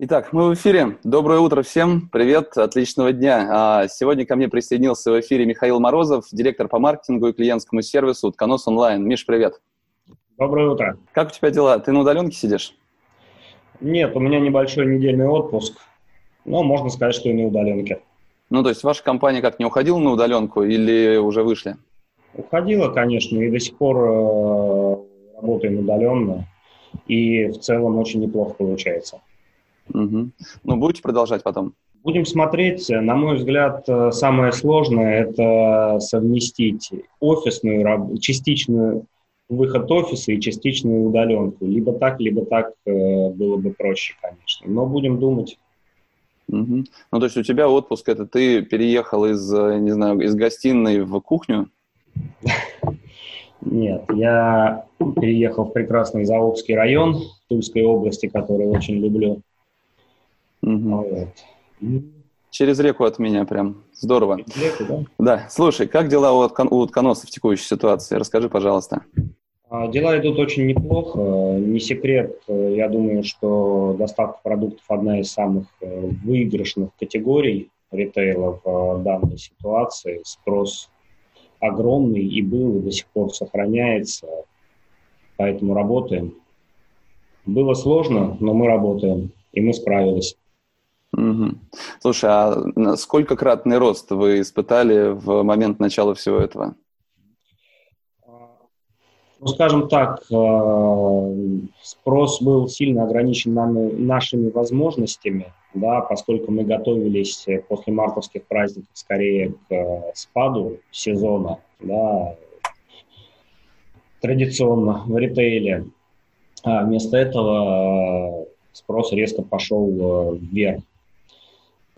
Итак, мы в эфире. Доброе утро всем. Привет, отличного дня. А, сегодня ко мне присоединился в эфире Михаил Морозов, директор по маркетингу и клиентскому сервису Утконос онлайн. Миш, привет. Доброе утро. Как у тебя дела? Ты на удаленке сидишь? Нет, у меня небольшой недельный отпуск. Но можно сказать, что и на удаленке. Ну, то есть ваша компания как, не уходила на удаленку или уже вышли? Уходила, конечно, и до сих пор э, работаем удаленно. И в целом очень неплохо получается. Угу. Ну, будете продолжать потом? Будем смотреть. На мой взгляд, э, самое сложное – это совместить офисную, частичную выход офиса и частичную удаленку. Либо так, либо так э, было бы проще, конечно. Но будем думать. Угу. Ну, то есть у тебя отпуск – это ты переехал из, э, не знаю, из гостиной в кухню? Нет, я переехал в прекрасный Заокский район Тульской области, который очень люблю. Угу. Вот. Через реку от меня прям. Здорово. реку, да? Да. Слушай, как дела у, уткон, у утконоса в текущей ситуации? Расскажи, пожалуйста. А, дела идут очень неплохо. Не секрет, я думаю, что доставка продуктов одна из самых э, выигрышных категорий ритейла в данной ситуации. Спрос огромный и был, и до сих пор сохраняется. Поэтому работаем. Было сложно, но мы работаем, и мы справились. Угу. Слушай, а сколько кратный рост вы испытали в момент начала всего этого? Ну, скажем так, э, спрос был сильно ограничен нами, нашими возможностями, да, поскольку мы готовились после мартовских праздников скорее к э, спаду сезона, да, традиционно в ритейле. А вместо этого э, спрос резко пошел вверх.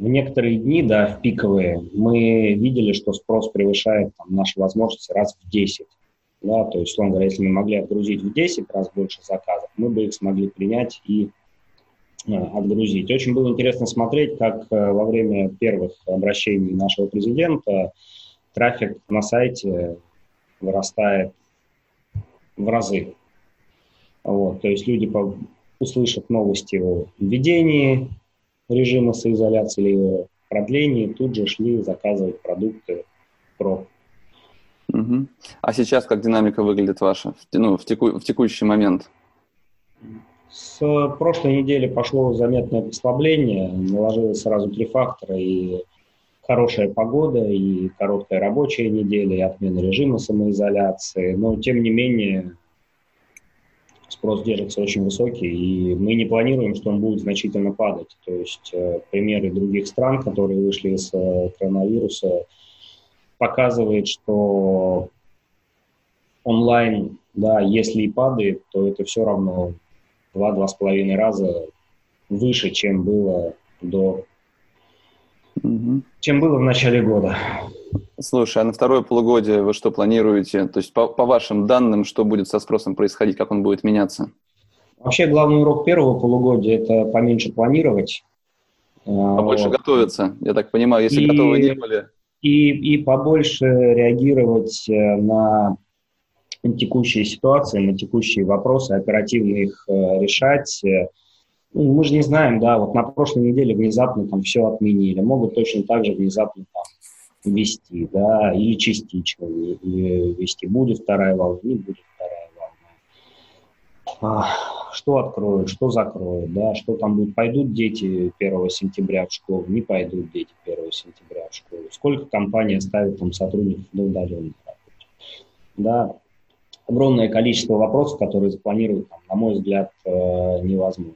В некоторые дни, да, в пиковые, мы видели, что спрос превышает там, наши возможности раз в 10. Да, то есть, условно говоря, если мы могли отгрузить в 10 раз больше заказов, мы бы их смогли принять и э, отгрузить. Очень было интересно смотреть, как э, во время первых обращений нашего президента трафик на сайте вырастает в разы. Вот, то есть люди, по, услышав новости о введении режима соизоляции или продлении, тут же шли заказывать продукты про Угу. А сейчас как динамика выглядит ваша ну, в, теку, в текущий момент? С прошлой недели пошло заметное послабление, наложилось сразу три фактора, и хорошая погода, и короткая рабочая неделя, и отмена режима самоизоляции, но тем не менее спрос держится очень высокий, и мы не планируем, что он будет значительно падать. То есть э, примеры других стран, которые вышли из э, коронавируса, показывает, что онлайн, да, если и падает, то это все равно два-два с половиной раза выше, чем было до угу. чем было в начале года. Слушай, а на второе полугодие вы что планируете? То есть по, по вашим данным, что будет со спросом происходить, как он будет меняться? Вообще главный урок первого полугодия – это поменьше планировать. Побольше вот. готовиться, я так понимаю, если и... готовы не были и, и побольше реагировать э, на текущие ситуации, на текущие вопросы, оперативно их э, решать. Э, ну, мы же не знаем, да, вот на прошлой неделе внезапно там все отменили, могут точно так же внезапно там ввести, да, или частично ввести. Будет вторая волна, не будет вторая волна. Что откроют, что закроют, да, что там будет. Пойдут дети 1 сентября в школу, не пойдут дети 1 сентября в школу. Сколько компания ставит там сотрудников на удаленной работе. Да, огромное количество вопросов, которые запланировать, там, на мой взгляд, э, невозможно.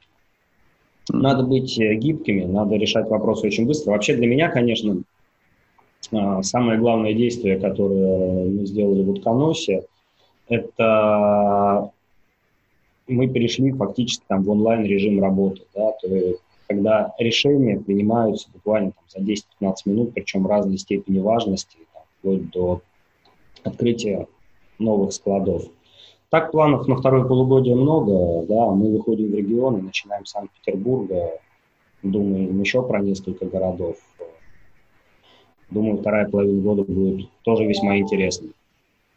Надо быть э, гибкими, надо решать вопросы очень быстро. Вообще для меня, конечно, самое главное действие, которое мы сделали в Утконосе, это мы перешли фактически там в онлайн режим работы, да, то есть когда решения принимаются буквально там, за 10-15 минут, причем разной степени важности, там, вплоть до открытия новых складов. Так планов на второе полугодие много, да, мы выходим в регионы, начинаем с Санкт-Петербурга, думаем еще про несколько городов. Думаю, вторая половина года будет тоже весьма интересной.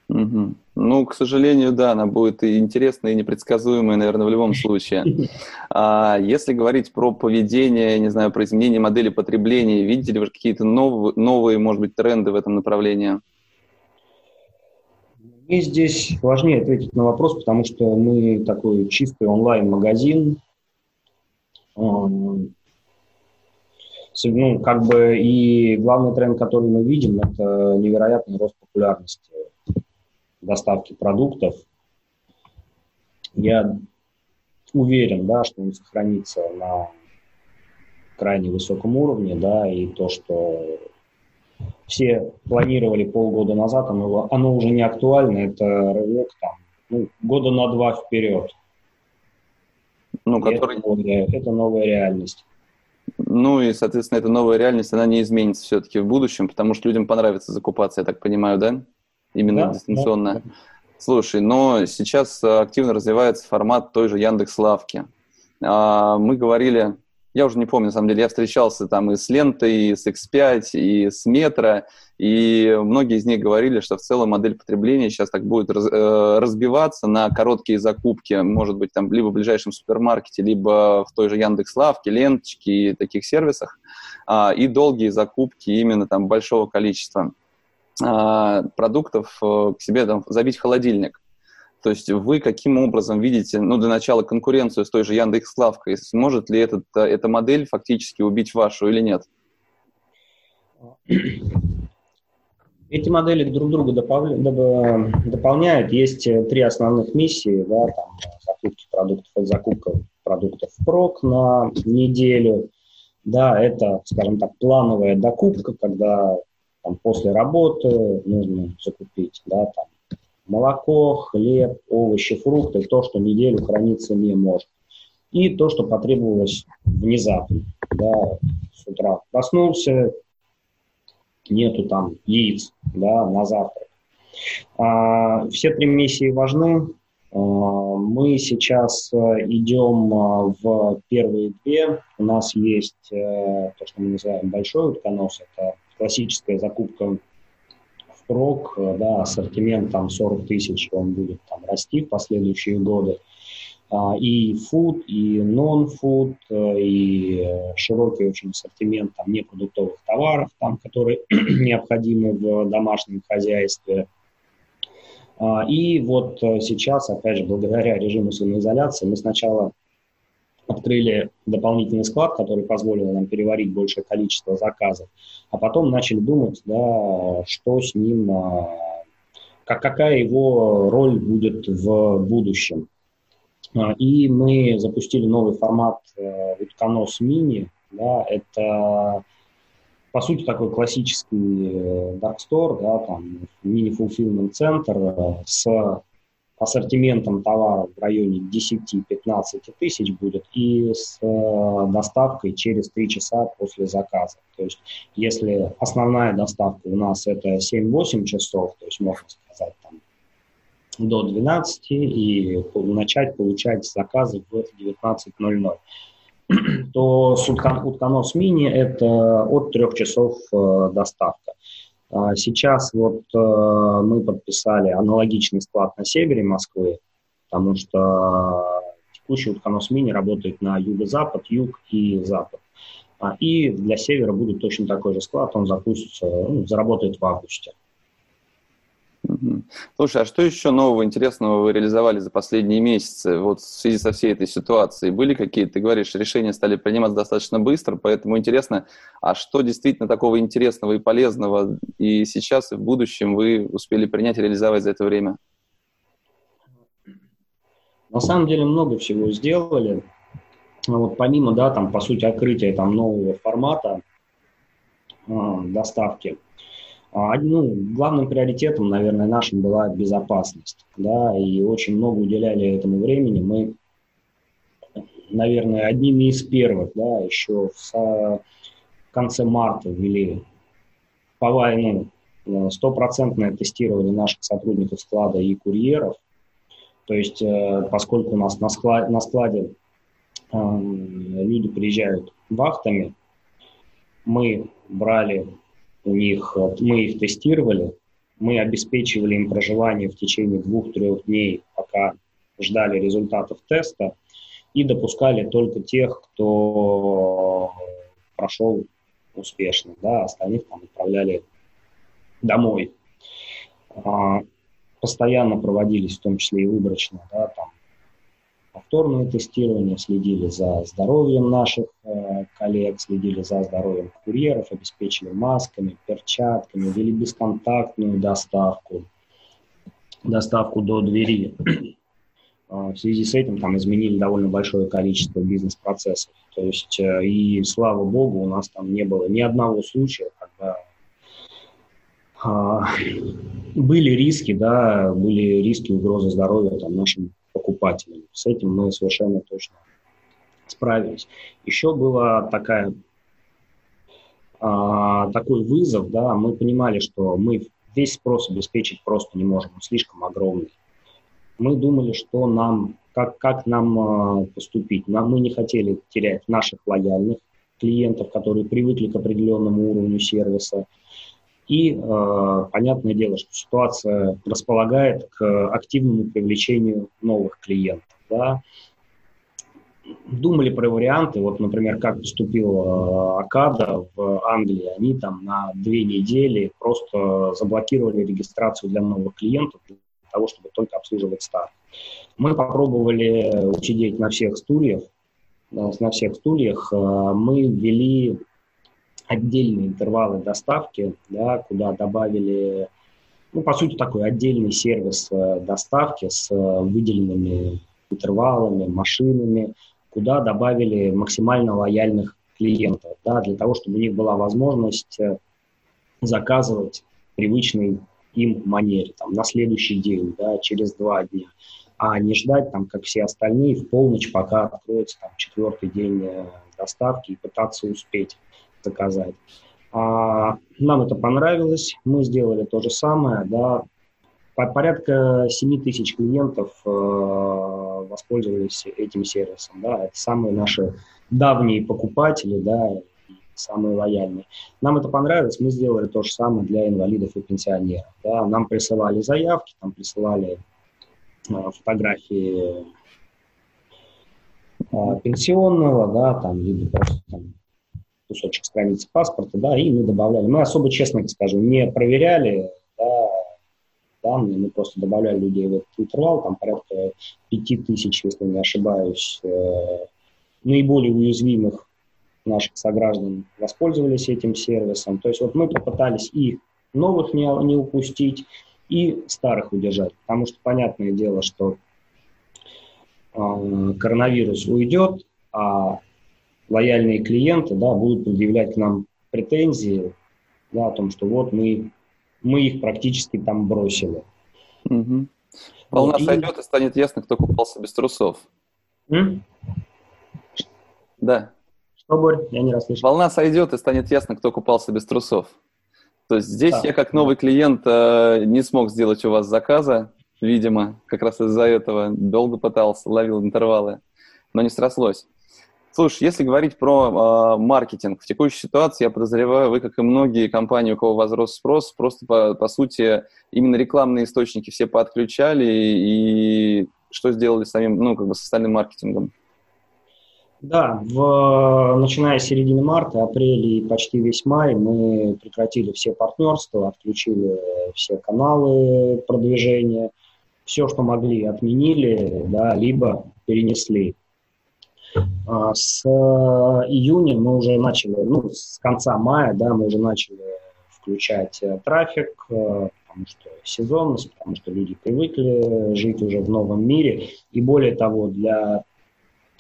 Угу. Ну, к сожалению, да, она будет и интересная, и непредсказуемая, наверное, в любом случае. А если говорить про поведение, не знаю, про изменение модели потребления, видите ли вы какие-то новые, новые, может быть, тренды в этом направлении? Мне здесь важнее ответить на вопрос, потому что мы такой чистый онлайн-магазин. Ну, как бы и главный тренд, который мы видим, это невероятный рост популярности доставки продуктов. Я уверен, да, что он сохранится на крайне высоком уровне, да, и то, что все планировали полгода назад, оно, оно уже не актуально, это рывок там, ну, года на два вперед. Ну, который... это, новая, это новая реальность. Ну и, соответственно, эта новая реальность, она не изменится все-таки в будущем, потому что людям понравится закупаться, я так понимаю, да? именно да, дистанционно. Да. Слушай, но сейчас э, активно развивается формат той же Яндекс Лавки. А, мы говорили, я уже не помню, на самом деле, я встречался там и с лентой, и с X5, и с метро, и многие из них говорили, что в целом модель потребления сейчас так будет раз, э, разбиваться на короткие закупки, может быть, там либо в ближайшем супермаркете, либо в той же Яндекс Лавке, ленточке и таких сервисах, а, и долгие закупки именно там большого количества. А, продуктов э, к себе там, забить холодильник. То есть вы каким образом видите, ну, для начала конкуренцию с той же Яндекс.Лавкой? Сможет ли этот, э, эта модель фактически убить вашу или нет? Эти модели друг друга дополняют. Есть э, три основных миссии, да, там, закупки продуктов, закупка продуктов прок на неделю, да, это, скажем так, плановая докупка, когда там, после работы нужно закупить, да, там, молоко, хлеб, овощи, фрукты, то, что неделю храниться не может. И то, что потребовалось внезапно, да, с утра проснулся, нету там яиц, да, на завтрак. А, все три миссии важны. А, мы сейчас э, идем а, в первые две. У нас есть э, то, что мы называем большой утконос, это классическая закупка прок, э, да, ассортимент там 40 тысяч, он будет там расти в последующие годы. А, и фуд, и нон-фуд, э, и широкий очень ассортимент там непродуктовых товаров, там, которые необходимы в домашнем хозяйстве. А, и вот э, сейчас, опять же, благодаря режиму самоизоляции, мы сначала открыли дополнительный склад, который позволил нам переварить большее количество заказов, а потом начали думать, да, что с ним, а, как, какая его роль будет в будущем. А, и мы запустили новый формат э, Утконос Мини. Да, это, по сути, такой классический э, Dark Store, да, там, мини-фулфилмент центр э, с ассортиментом товаров в районе 10-15 тысяч будет и с э, доставкой через 3 часа после заказа. То есть если основная доставка у нас это 7-8 часов, то есть можно сказать там до 12 и начать получать заказы в 19.00 то утконос мини это от 3 часов э, доставка. А сейчас вот э, мы подписали аналогичный склад на севере Москвы, потому что текущий утконос мини работает на юго-запад, юг и запад. А, и для севера будет точно такой же склад, он запустится, ну, заработает в августе. Слушай, а что еще нового интересного вы реализовали за последние месяцы вот в связи со всей этой ситуацией? Были какие-то, ты говоришь, решения стали приниматься достаточно быстро, поэтому интересно, а что действительно такого интересного и полезного и сейчас, и в будущем вы успели принять и реализовать за это время? На самом деле много всего сделали. Вот помимо, да, там, по сути, открытия там нового формата э, доставки – ну, главным приоритетом, наверное, нашим была безопасность, да, и очень много уделяли этому времени. Мы, наверное, одними из первых, да, еще в конце марта ввели по войну э, стопроцентное тестирование наших сотрудников склада и курьеров. То есть, э, поскольку у нас на складе, на складе люди приезжают вахтами, мы брали у них, мы их тестировали, мы обеспечивали им проживание в течение двух-трех дней, пока ждали результатов теста, и допускали только тех, кто прошел успешно, да, остальных там отправляли домой. А, постоянно проводились, в том числе и выборочно, да, там повторное тестирование, следили за здоровьем наших э, коллег, следили за здоровьем курьеров, обеспечили масками, перчатками, вели бесконтактную доставку, доставку до двери. А, в связи с этим там изменили довольно большое количество бизнес-процессов. То есть, э, и слава богу, у нас там не было ни одного случая, когда а, были риски, да, были риски угрозы здоровья там, нашим покупателям. С этим мы совершенно точно справились. Еще была такая, а, такой вызов, да, мы понимали, что мы весь спрос обеспечить просто не можем, он слишком огромный. Мы думали, что нам, как, как нам а, поступить. Нам, мы не хотели терять наших лояльных клиентов, которые привыкли к определенному уровню сервиса, и э, понятное дело, что ситуация располагает к активному привлечению новых клиентов. Да. Думали про варианты, вот, например, как поступил э, Акада в Англии, они там на две недели просто заблокировали регистрацию для новых клиентов для того, чтобы только обслуживать старых. Мы попробовали учредить на всех стульях, на всех стульях. Э, мы ввели отдельные интервалы доставки, да, куда добавили, ну, по сути, такой отдельный сервис э, доставки с э, выделенными интервалами, машинами, куда добавили максимально лояльных клиентов, да, для того, чтобы у них была возможность э, заказывать привычной им манере, там, на следующий день, да, через два дня, а не ждать, там, как все остальные, в полночь, пока откроется там, четвертый день доставки и пытаться успеть заказать. А, нам это понравилось, мы сделали то же самое, да, порядка 7 тысяч клиентов э, воспользовались этим сервисом, да, это самые наши давние покупатели, да, самые лояльные. Нам это понравилось, мы сделали то же самое для инвалидов и пенсионеров, да, нам присылали заявки, там присылали э, фотографии э, пенсионного, да, там, либо просто там, кусочек страницы паспорта, да, и мы добавляли. Мы особо, честно скажем, не проверяли да, данные, мы просто добавляли людей в этот интервал, там порядка пяти тысяч, если не ошибаюсь, э, наиболее уязвимых наших сограждан воспользовались этим сервисом. То есть вот мы попытались и новых не, не упустить, и старых удержать, потому что понятное дело, что э, коронавирус уйдет, а лояльные клиенты да, будут предъявлять к нам претензии да, о том, что вот мы, мы их практически там бросили. Угу. Волна вот, сойдет и... и станет ясно, кто купался без трусов. М? Да. Что, Борь? Я не расслышал. Волна сойдет и станет ясно, кто купался без трусов. То есть здесь да. я как новый клиент э, не смог сделать у вас заказа, видимо, как раз из-за этого долго пытался, ловил интервалы, но не срослось. Слушай, если говорить про э, маркетинг, в текущей ситуации, я подозреваю, вы, как и многие компании, у кого возрос спрос, просто, по, по сути, именно рекламные источники все подключали, и что сделали с самим, ну, как бы с остальным маркетингом? Да, в, начиная с середины марта, апреля и почти весь май мы прекратили все партнерства, отключили все каналы продвижения, все, что могли, отменили, да, либо перенесли. А, с э, июня мы уже начали, ну, с конца мая, да, мы уже начали включать э, трафик, э, потому что сезонность, потому что люди привыкли жить уже в новом мире. И более того, для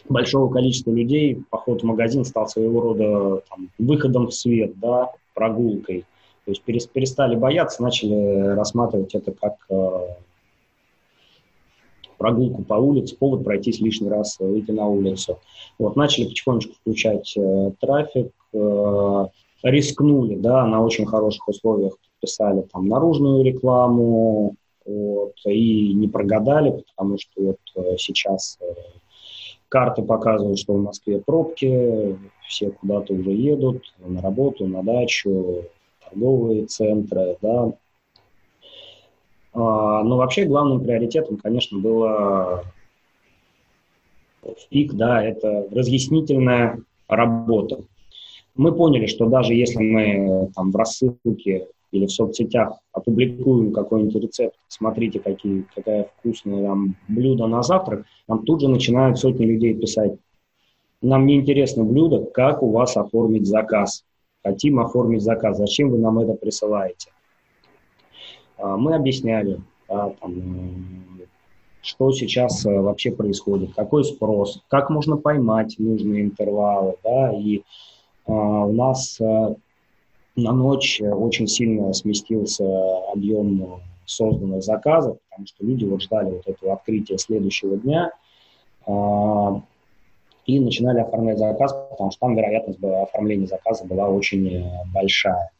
большого количества людей поход в магазин стал своего рода там, выходом в свет, да, прогулкой. То есть перестали бояться, начали рассматривать это как прогулку по улице, повод пройтись лишний раз, выйти на улицу. Вот, начали потихонечку включать э, трафик, э, рискнули, да, на очень хороших условиях писали там наружную рекламу, вот, и не прогадали, потому что вот э, сейчас э, карты показывают, что в Москве пробки, все куда-то уже едут, на работу, на дачу, торговые центры, да, но вообще главным приоритетом, конечно, было в пик, да, это разъяснительная работа. Мы поняли, что даже если мы там в рассылке или в соцсетях опубликуем какой-нибудь рецепт, смотрите, какие, какая вкусная там блюдо на завтрак, нам тут же начинают сотни людей писать. Нам не интересно блюдо, как у вас оформить заказ. Хотим оформить заказ, зачем вы нам это присылаете? А, мы объясняли, да, там, что сейчас э, вообще происходит, какой спрос, как можно поймать нужные интервалы, да, и а, у нас а, на ночь очень сильно сместился объем созданных заказов, потому что люди вот ждали вот этого открытия следующего дня а, и начинали оформлять заказ, потому что там вероятность оформления заказа была очень э, большая.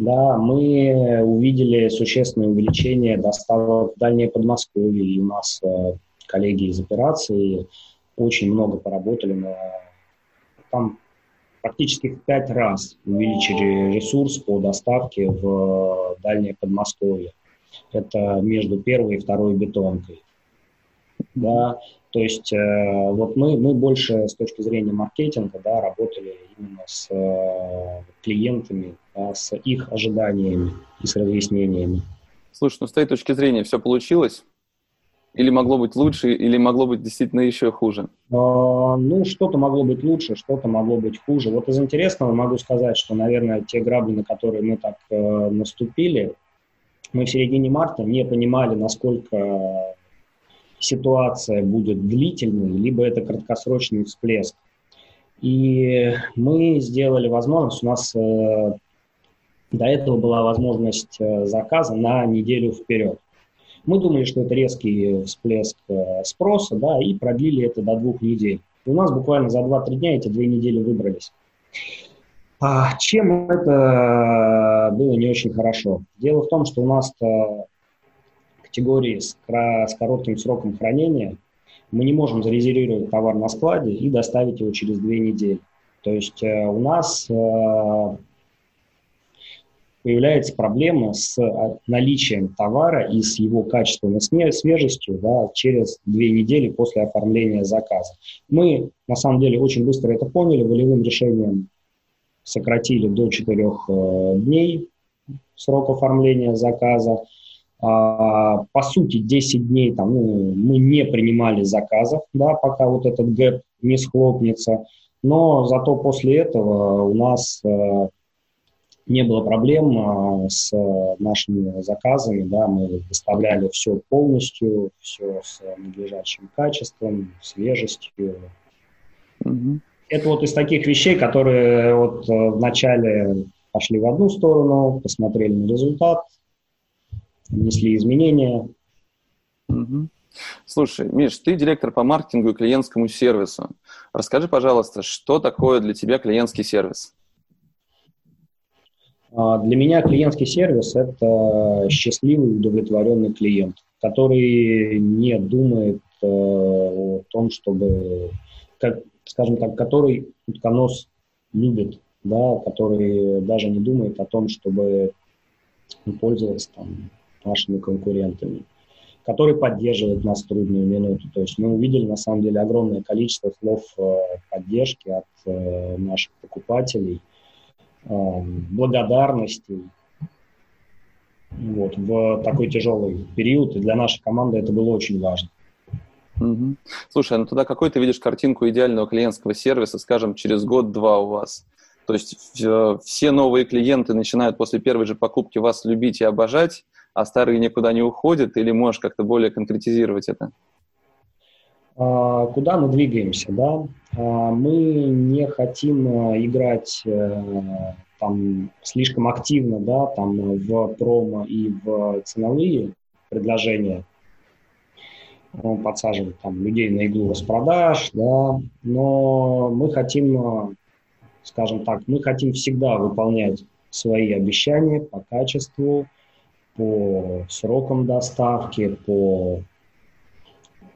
Да, мы увидели существенное увеличение доставок в дальнее Подмосковье, и у нас э, коллеги из операции очень много поработали на там практически в пять раз увеличили ресурс по доставке в дальнее Подмосковье. Это между первой и второй бетонкой. Да, то есть э, вот мы, мы больше с точки зрения маркетинга да, работали именно с э, клиентами, да, с их ожиданиями и с разъяснениями. Слушай, ну с той точки зрения все получилось? Или могло быть лучше, или могло быть действительно еще хуже? А, ну, что-то могло быть лучше, что-то могло быть хуже. Вот из интересного могу сказать, что, наверное, те грабли, на которые мы так э, наступили, мы в середине марта не понимали, насколько ситуация будет длительной, либо это краткосрочный всплеск. И мы сделали возможность, у нас э, до этого была возможность э, заказа на неделю вперед. Мы думали, что это резкий всплеск э, спроса, да, и продлили это до двух недель. И у нас буквально за 2-3 дня эти две недели выбрались. А чем это было не очень хорошо? Дело в том, что у нас категории с, коротким сроком хранения мы не можем зарезервировать товар на складе и доставить его через две недели. То есть э, у нас э, появляется проблема с э, наличием товара и с его качественной свежестью да, через две недели после оформления заказа. Мы, на самом деле, очень быстро это поняли, волевым решением сократили до четырех э, дней срок оформления заказа. А, по сути, 10 дней там, ну, мы не принимали заказов, да, пока вот этот гэп не схлопнется. Но зато после этого у нас э, не было проблем э, с нашими заказами, да, мы доставляли все полностью, все с надлежащим качеством, свежестью. Mm-hmm. Это вот из таких вещей, которые вот э, вначале пошли в одну сторону, посмотрели на результат, внесли изменения. Угу. Слушай, Миш, ты директор по маркетингу и клиентскому сервису. Расскажи, пожалуйста, что такое для тебя клиентский сервис? А, для меня клиентский сервис – это счастливый, удовлетворенный клиент, который не думает э, о том, чтобы, как, скажем так, который утконос любит, да, который даже не думает о том, чтобы пользоваться там, нашими конкурентами, который поддерживает нас в трудную минуту. То есть мы увидели на самом деле огромное количество слов э, поддержки от э, наших покупателей, э, благодарностей вот, в такой тяжелый период. И для нашей команды это было очень важно. Угу. Слушай, ну тогда какой ты видишь картинку идеального клиентского сервиса, скажем, через год-два у вас? То есть все новые клиенты начинают после первой же покупки вас любить и обожать, а старые никуда не уходят, или можешь как-то более конкретизировать это? А, куда мы двигаемся, да? мы не хотим играть там слишком активно, да, там в промо и в ценовые предложения, подсаживать там людей на иглу распродаж, да, но мы хотим, скажем так, мы хотим всегда выполнять свои обещания по качеству, по срокам доставки, по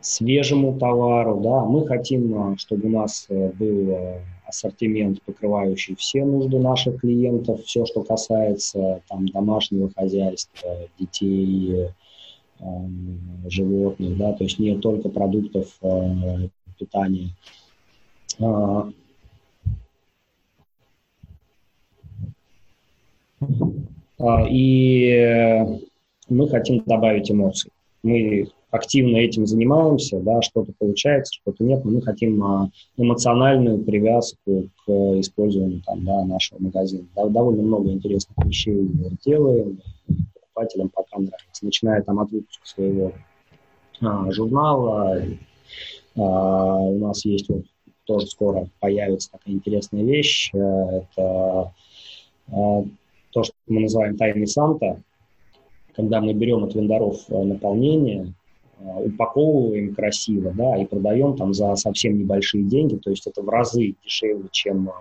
свежему товару, да, мы хотим, чтобы у нас был ассортимент, покрывающий все нужды наших клиентов, все, что касается там, домашнего хозяйства, детей, э, животных, да, то есть не только продуктов э, питания. А, а, и мы хотим добавить эмоций. Мы активно этим занимаемся, да, что-то получается, что-то нет, но мы хотим а, эмоциональную привязку к использованию там, да, нашего магазина. Довольно много интересных вещей делаем, покупателям пока нравится, начиная там от выпуска своего а, журнала. А, у нас есть вот тоже скоро появится такая интересная вещь. Это а, то, что мы называем тайный Санта, когда мы берем от вендоров а, наполнение, Э, упаковываем красиво, да, и продаем там за совсем небольшие деньги, то есть это в разы дешевле, чем э,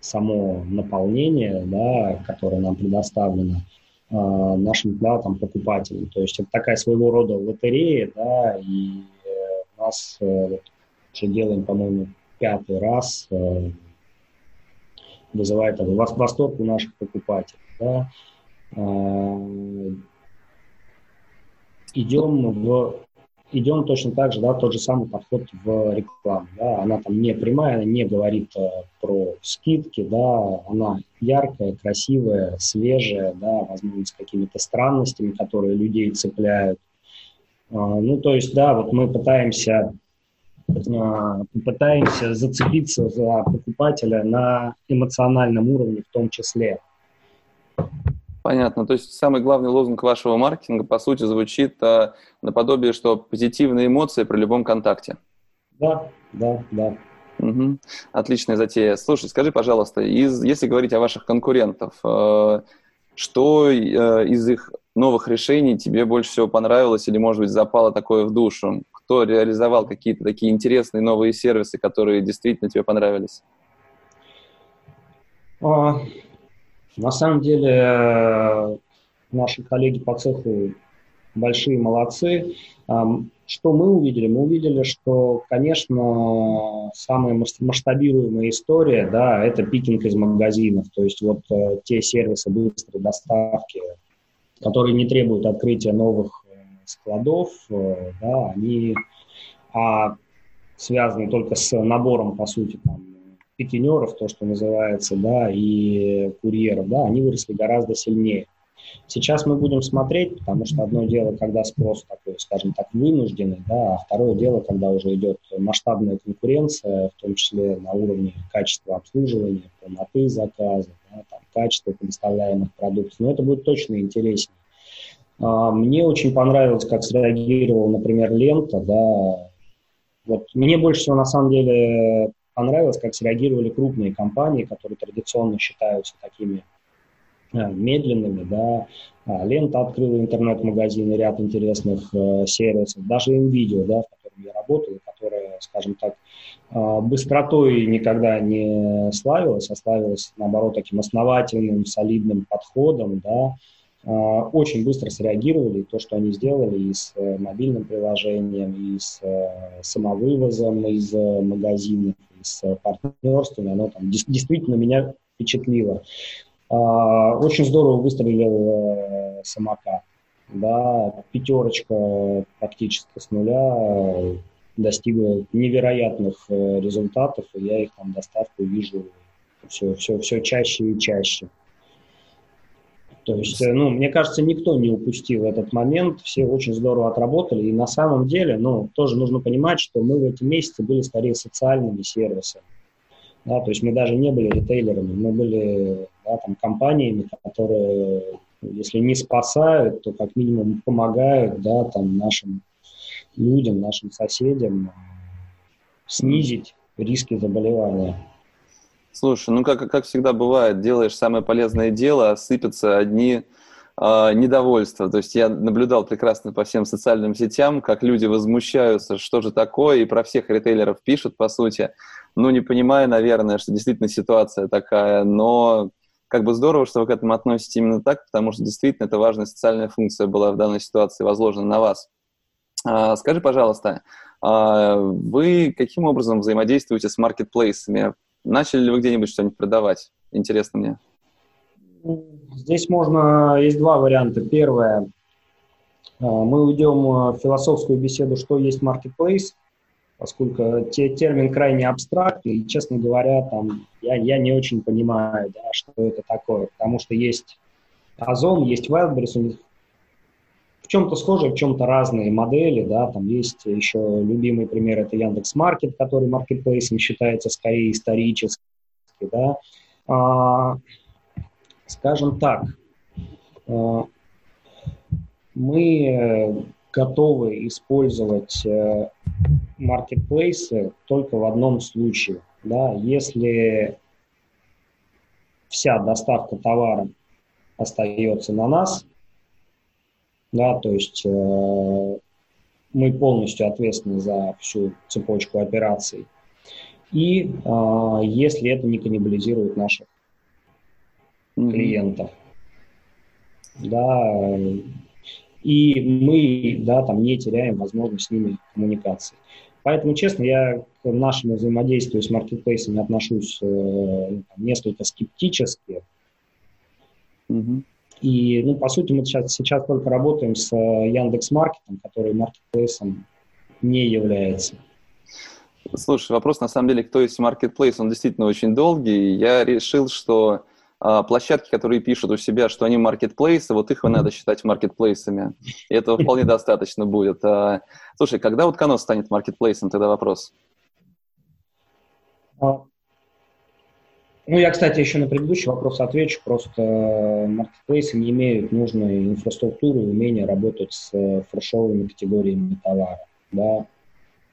само наполнение, да, которое нам предоставлено э, нашим, да, там, покупателям. То есть это такая своего рода лотерея, да, и э, нас э, вот, уже делаем, по-моему, пятый раз, э, вызывает восторг у наших покупателей, да, э, идем в идем точно так же, да, тот же самый подход в рекламу, да, она там не прямая, она не говорит э, про скидки, да, она яркая, красивая, свежая, да, возможно, с какими-то странностями, которые людей цепляют. А, ну, то есть, да, вот мы пытаемся, а, пытаемся зацепиться за покупателя на эмоциональном уровне в том числе. Понятно. То есть самый главный лозунг вашего маркетинга, по сути, звучит а, наподобие, что позитивные эмоции при любом контакте. Да, да, да. Угу. Отличная затея. Слушай, скажи, пожалуйста, из, если говорить о ваших конкурентов, э, что э, из их новых решений тебе больше всего понравилось или, может быть, запало такое в душу? Кто реализовал какие-то такие интересные новые сервисы, которые действительно тебе понравились? А, на самом деле э, наши коллеги по цеху большие молодцы. Что мы увидели? Мы увидели, что, конечно, самая масштабируемая история, да, это пикинг из магазинов, то есть вот э, те сервисы быстрой доставки, которые не требуют открытия новых складов, да, они а, связаны только с набором, по сути, там, пикинеров, то, что называется, да, и курьеров, да, они выросли гораздо сильнее. Сейчас мы будем смотреть, потому что одно дело, когда спрос такой, скажем так, вынужденный, да, а второе дело, когда уже идет масштабная конкуренция, в том числе на уровне качества обслуживания, полноты заказа, да, там, качества предоставляемых продуктов. Но это будет точно интереснее. А, мне очень понравилось, как среагировал, например, Лента, да, вот мне больше всего на самом деле понравилось, как среагировали крупные компании, которые традиционно считаются такими э, медленными, да, а, Лента открыла интернет-магазин ряд интересных э, сервисов, даже NVIDIA, да, в котором я работал, которая, скажем так, э, быстротой никогда не славилась, а славилась, наоборот, таким основательным, солидным подходом, да, очень быстро среагировали. То, что они сделали и с э, мобильным приложением, и с э, самовывозом из э, магазинов, и с партнерствами, оно там действительно меня впечатлило. А, очень здорово выстрелил самокат. Да, пятерочка практически с нуля достигла невероятных результатов, и я их там доставку вижу все, все, все чаще и чаще. То есть, э, ну, мне кажется, никто не упустил этот момент, все очень здорово отработали, и на самом деле, ну, тоже нужно понимать, что мы в эти месяцы были скорее социальными сервисами. Да, то есть мы даже не были ритейлерами, мы были да, там, компаниями, которые, если не спасают, то как минимум помогают да, там, нашим людям, нашим соседям снизить риски заболевания. Слушай, ну как, как всегда бывает, делаешь самое полезное дело, а сыпятся одни э, недовольства. То есть я наблюдал прекрасно по всем социальным сетям, как люди возмущаются, что же такое, и про всех ритейлеров пишут, по сути. Ну, не понимая, наверное, что действительно ситуация такая, но как бы здорово, что вы к этому относитесь именно так, потому что действительно это важная социальная функция была в данной ситуации возложена на вас. А, скажи, пожалуйста, а вы каким образом взаимодействуете с маркетплейсами? Начали ли вы где-нибудь что-нибудь продавать? Интересно мне. Здесь можно, есть два варианта. Первое, а, мы уйдем в философскую беседу, что есть marketplace, поскольку те, термин крайне абстрактный, и, честно говоря, там, я, я не очень понимаю, да, что это такое, потому что есть Озон, есть Wildberries, у них чем-то схожие, в чем-то разные модели, да, там есть еще любимый пример, это Яндекс Маркет, который маркетплейсом считается скорее исторически, да. А, скажем так, а, мы готовы использовать э, маркетплейсы только в одном случае, да, если вся доставка товара остается на нас, да, то есть э, мы полностью ответственны за всю цепочку операций. И э, если это не каннибализирует наших mm-hmm. клиентов, да, и мы, да, там не теряем возможность с ними коммуникации. Поэтому, честно, я к нашему взаимодействию с маркетплейсами отношусь э, несколько скептически. Mm-hmm. И, ну, по сути, мы сейчас, сейчас только работаем с э, Яндекс Маркетом, который маркетплейсом не является. Слушай, вопрос на самом деле, кто есть маркетплейс, он действительно очень долгий. Я решил, что а, площадки, которые пишут у себя, что они маркетплейсы, вот их надо считать маркетплейсами. И этого вполне достаточно будет. А, слушай, когда вот Канос станет маркетплейсом, тогда вопрос. Ну, я, кстати, еще на предыдущий вопрос отвечу. Просто э, маркетплейсы не имеют нужной инфраструктуры умения работать с э, фрешовыми категориями товара. Да?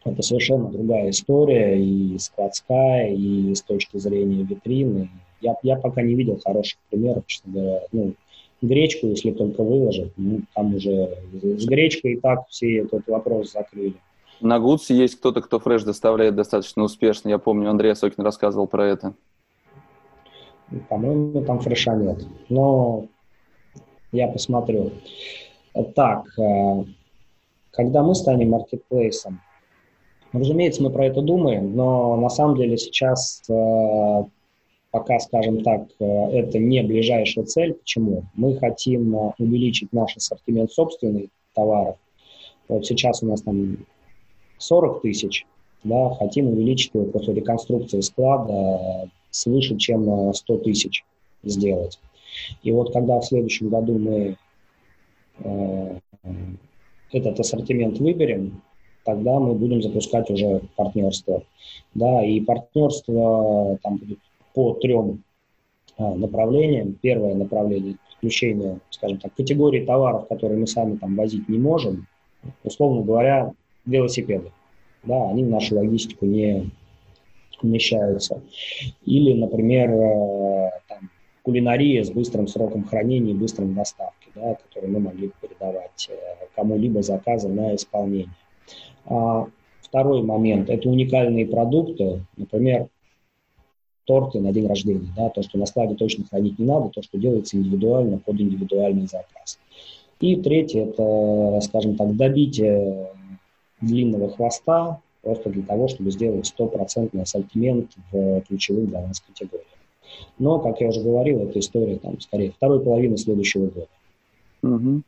Это совершенно другая история и складская, и с точки зрения витрины. Я, я пока не видел хороших примеров, честно говоря. Ну, гречку, если только выложить, ну, там уже с гречкой и так все этот вопрос закрыли. На Гудсе есть кто-то, кто фреш доставляет достаточно успешно. Я помню, Андрей Сокин рассказывал про это. По-моему, там фреша нет. Но я посмотрю. Так, э, когда мы станем маркетплейсом, разумеется, мы про это думаем, но на самом деле сейчас э, пока, скажем так, э, это не ближайшая цель. Почему? Мы хотим увеличить наш ассортимент собственных товаров. Вот сейчас у нас там 40 тысяч, да, хотим увеличить его после реконструкции склада свыше, чем 100 тысяч сделать. И вот когда в следующем году мы э, этот ассортимент выберем, тогда мы будем запускать уже партнерство. Да, и партнерство там будет по трем э, направлениям. Первое направление – включение, скажем так, категории товаров, которые мы сами там возить не можем. Условно говоря, велосипеды. Да, они в нашу логистику не вмещаются. Или, например, э, там, кулинария с быстрым сроком хранения и быстрым доставки, да, которые мы могли передавать э, кому-либо заказы на исполнение. А второй момент – это уникальные продукты, например, торты на день рождения, да, то, что на складе точно хранить не надо, то, что делается индивидуально под индивидуальный заказ. И третье – это, скажем так, добитие длинного хвоста просто для того, чтобы сделать стопроцентный ассортимент в ключевых для нас категориях. Но, как я уже говорил, это история там, скорее второй половины следующего года. Угу.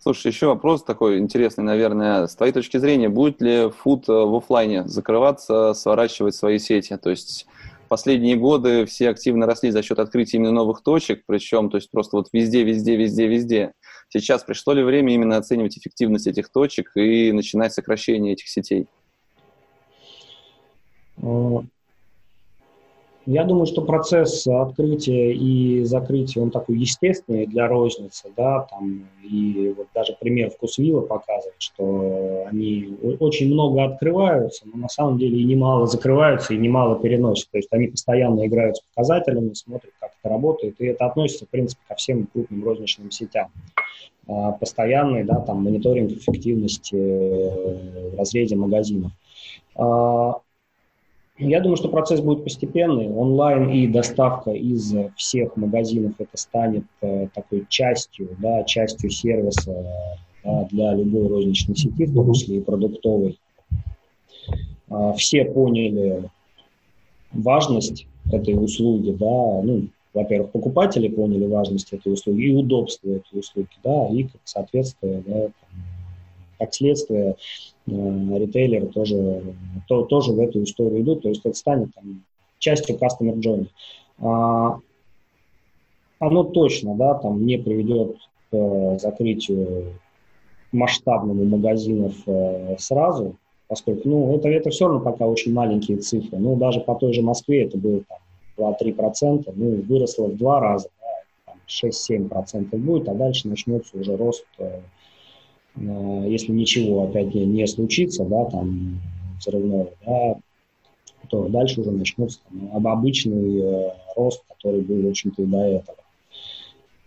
Слушай, еще вопрос такой интересный, наверное. С твоей точки зрения, будет ли фуд э, в офлайне закрываться, сворачивать свои сети? То есть последние годы все активно росли за счет открытия именно новых точек, причем то есть просто вот везде, везде, везде, везде. Сейчас пришло ли время именно оценивать эффективность этих точек и начинать сокращение этих сетей? Я думаю, что процесс открытия и закрытия, он такой естественный для розницы, да, там, и вот даже пример вкусвилла показывает, что они очень много открываются, но на самом деле и немало закрываются, и немало переносят, то есть они постоянно играют с показателями, смотрят, как это работает, и это относится, в принципе, ко всем крупным розничным сетям. А, постоянный, да, там, мониторинг эффективности э, в разрезе магазинов. А, я думаю, что процесс будет постепенный. Онлайн и доставка из всех магазинов это станет э, такой частью, да, частью сервиса да, для любой розничной сети, в том числе и продуктовой. Э, все поняли важность этой услуги, да, ну, во-первых, покупатели поняли важность этой услуги и удобство этой услуги, да, и как соответствие, да, как следствие ритейлеры тоже, то, тоже в эту историю идут, то есть это станет там, частью customer journey. А, оно точно, да, там не приведет к э, закрытию масштабному магазинов э, сразу, поскольку, ну, это, это все равно пока очень маленькие цифры. Ну, даже по той же Москве это было там 2-3%, ну, выросло в два раза, да, 6-7% будет, а дальше начнется уже рост э, Э, если ничего опять не случится, да, там взрывного, да, то дальше уже начнется там, обычный э, рост, который был, в общем-то, и до этого.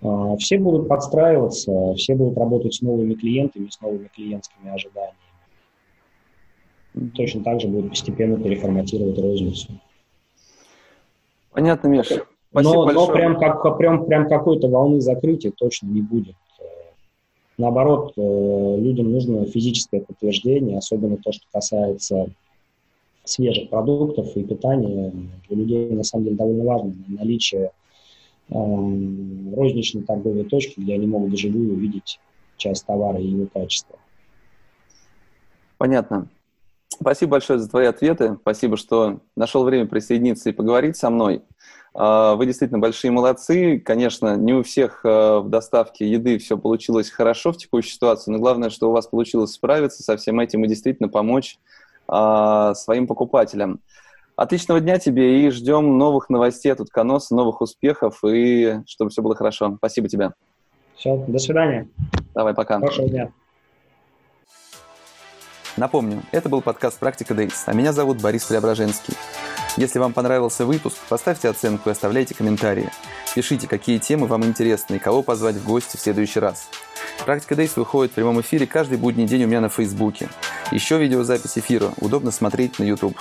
Э, все будут подстраиваться, все будут работать с новыми клиентами, с новыми клиентскими ожиданиями. Точно так же будут постепенно переформатировать розницу. Понятно, Миша. Спасибо но, большое. но прям, как, прям, прям какой-то волны закрытия точно не будет. Наоборот, э, людям нужно физическое подтверждение, особенно то, что касается свежих продуктов и питания. Для людей на самом деле довольно важно наличие э, розничной торговой точки, где они могут вживую увидеть часть товара и его качество. Понятно. Спасибо большое за твои ответы. Спасибо, что нашел время присоединиться и поговорить со мной. А, вы действительно большие молодцы. Конечно, не у всех а, в доставке еды все получилось хорошо в текущей ситуации, но главное, что у вас получилось справиться со всем этим и действительно помочь а, своим покупателям. Отличного дня тебе и ждем новых новостей от Утконоса, новых успехов и чтобы все было хорошо. Спасибо тебе. Все, до свидания. Давай, пока. Хорошего дня. Напомню, это был подкаст «Практика Дейс», а меня зовут Борис Преображенский. Если вам понравился выпуск, поставьте оценку и оставляйте комментарии. Пишите, какие темы вам интересны и кого позвать в гости в следующий раз. Практика Дейс выходит в прямом эфире каждый будний день у меня на Фейсбуке. Еще видеозапись эфира удобно смотреть на YouTube.